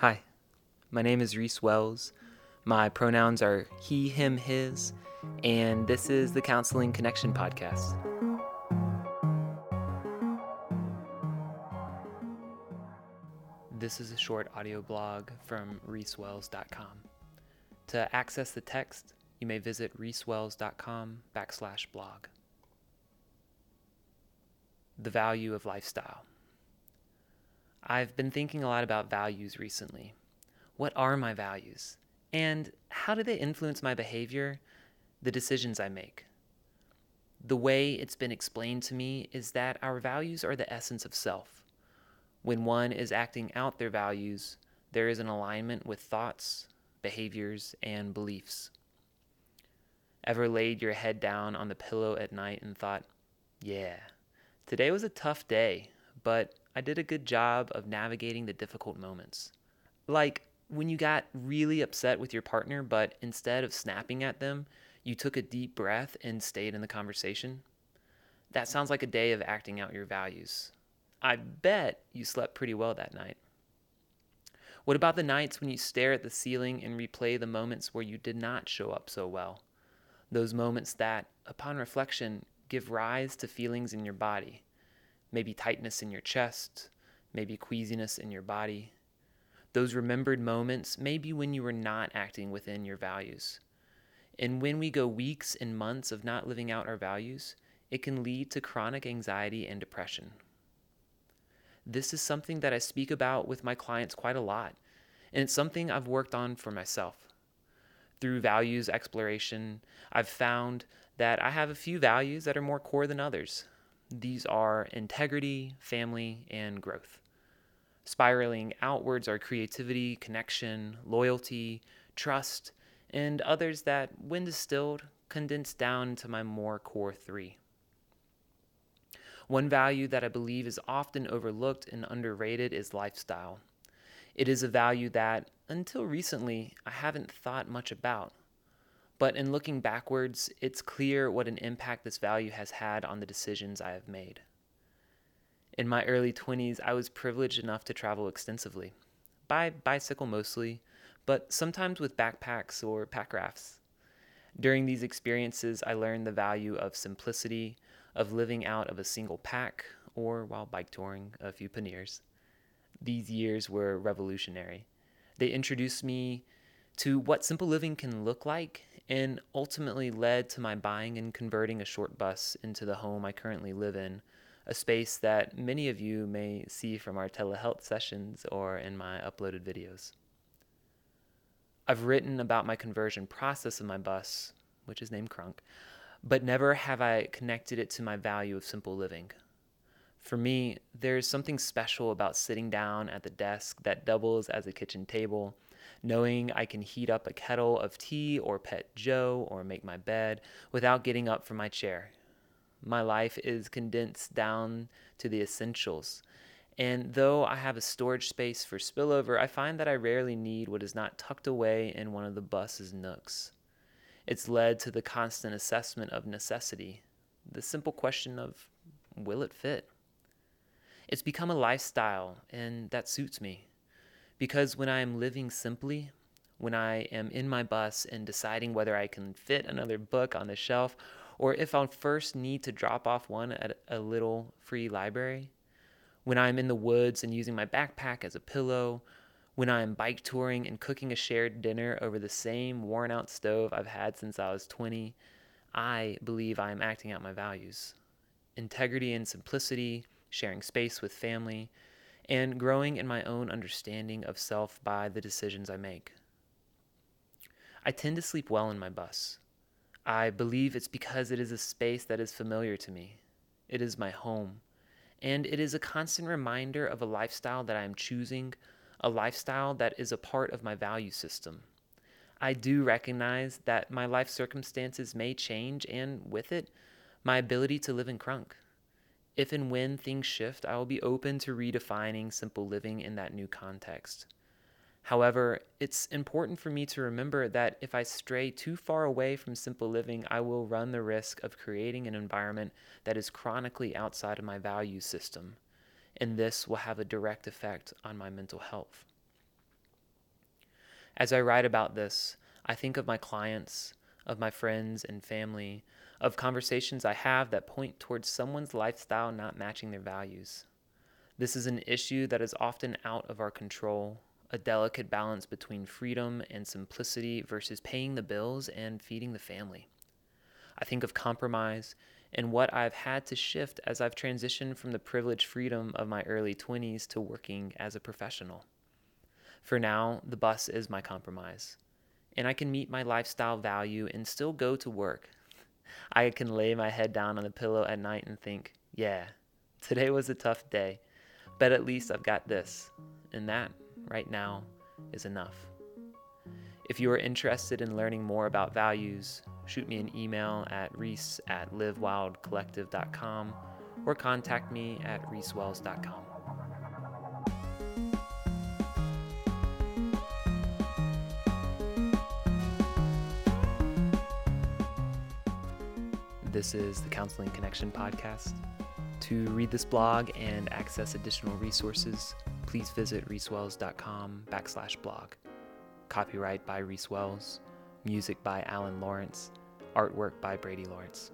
Hi, my name is Reese Wells. My pronouns are he, him, his, and this is the Counseling Connection Podcast. This is a short audio blog from reesewells.com. To access the text, you may visit reesewells.com backslash blog. The value of lifestyle. I've been thinking a lot about values recently. What are my values? And how do they influence my behavior, the decisions I make? The way it's been explained to me is that our values are the essence of self. When one is acting out their values, there is an alignment with thoughts, behaviors, and beliefs. Ever laid your head down on the pillow at night and thought, yeah, today was a tough day, but I did a good job of navigating the difficult moments. Like when you got really upset with your partner, but instead of snapping at them, you took a deep breath and stayed in the conversation. That sounds like a day of acting out your values. I bet you slept pretty well that night. What about the nights when you stare at the ceiling and replay the moments where you did not show up so well? Those moments that, upon reflection, give rise to feelings in your body maybe tightness in your chest, maybe queasiness in your body. Those remembered moments may be when you were not acting within your values. And when we go weeks and months of not living out our values, it can lead to chronic anxiety and depression. This is something that I speak about with my clients quite a lot, and it's something I've worked on for myself. Through values exploration, I've found that I have a few values that are more core than others. These are integrity, family, and growth. Spiraling outwards are creativity, connection, loyalty, trust, and others that, when distilled, condense down to my more core three. One value that I believe is often overlooked and underrated is lifestyle. It is a value that, until recently, I haven't thought much about. But in looking backwards, it's clear what an impact this value has had on the decisions I have made. In my early 20s, I was privileged enough to travel extensively, by bicycle mostly, but sometimes with backpacks or pack rafts. During these experiences, I learned the value of simplicity, of living out of a single pack, or while bike touring a few panniers. These years were revolutionary. They introduced me to what simple living can look like and ultimately led to my buying and converting a short bus into the home I currently live in, a space that many of you may see from our telehealth sessions or in my uploaded videos. I've written about my conversion process of my bus, which is named Crunk, but never have I connected it to my value of simple living. For me, there's something special about sitting down at the desk that doubles as a kitchen table knowing I can heat up a kettle of tea or pet Joe or make my bed without getting up from my chair. My life is condensed down to the essentials. And though I have a storage space for spillover, I find that I rarely need what is not tucked away in one of the bus's nooks. It's led to the constant assessment of necessity, the simple question of will it fit? It's become a lifestyle, and that suits me. Because when I am living simply, when I am in my bus and deciding whether I can fit another book on the shelf or if I'll first need to drop off one at a little free library, when I'm in the woods and using my backpack as a pillow, when I'm bike touring and cooking a shared dinner over the same worn out stove I've had since I was 20, I believe I am acting out my values. Integrity and simplicity, sharing space with family, and growing in my own understanding of self by the decisions I make. I tend to sleep well in my bus. I believe it's because it is a space that is familiar to me. It is my home. And it is a constant reminder of a lifestyle that I am choosing, a lifestyle that is a part of my value system. I do recognize that my life circumstances may change, and with it, my ability to live in crunk. If and when things shift, I will be open to redefining simple living in that new context. However, it's important for me to remember that if I stray too far away from simple living, I will run the risk of creating an environment that is chronically outside of my value system, and this will have a direct effect on my mental health. As I write about this, I think of my clients, of my friends and family, of conversations I have that point towards someone's lifestyle not matching their values. This is an issue that is often out of our control, a delicate balance between freedom and simplicity versus paying the bills and feeding the family. I think of compromise and what I've had to shift as I've transitioned from the privileged freedom of my early 20s to working as a professional. For now, the bus is my compromise, and I can meet my lifestyle value and still go to work. I can lay my head down on the pillow at night and think, yeah, today was a tough day but at least I've got this, and that, right now, is enough. If you are interested in learning more about values, shoot me an email at reese at livewildcollective.com or contact me at reesewells.com. This is the Counseling Connection Podcast. To read this blog and access additional resources, please visit reesewells.com backslash blog. Copyright by Reese Wells. Music by Alan Lawrence. Artwork by Brady Lawrence.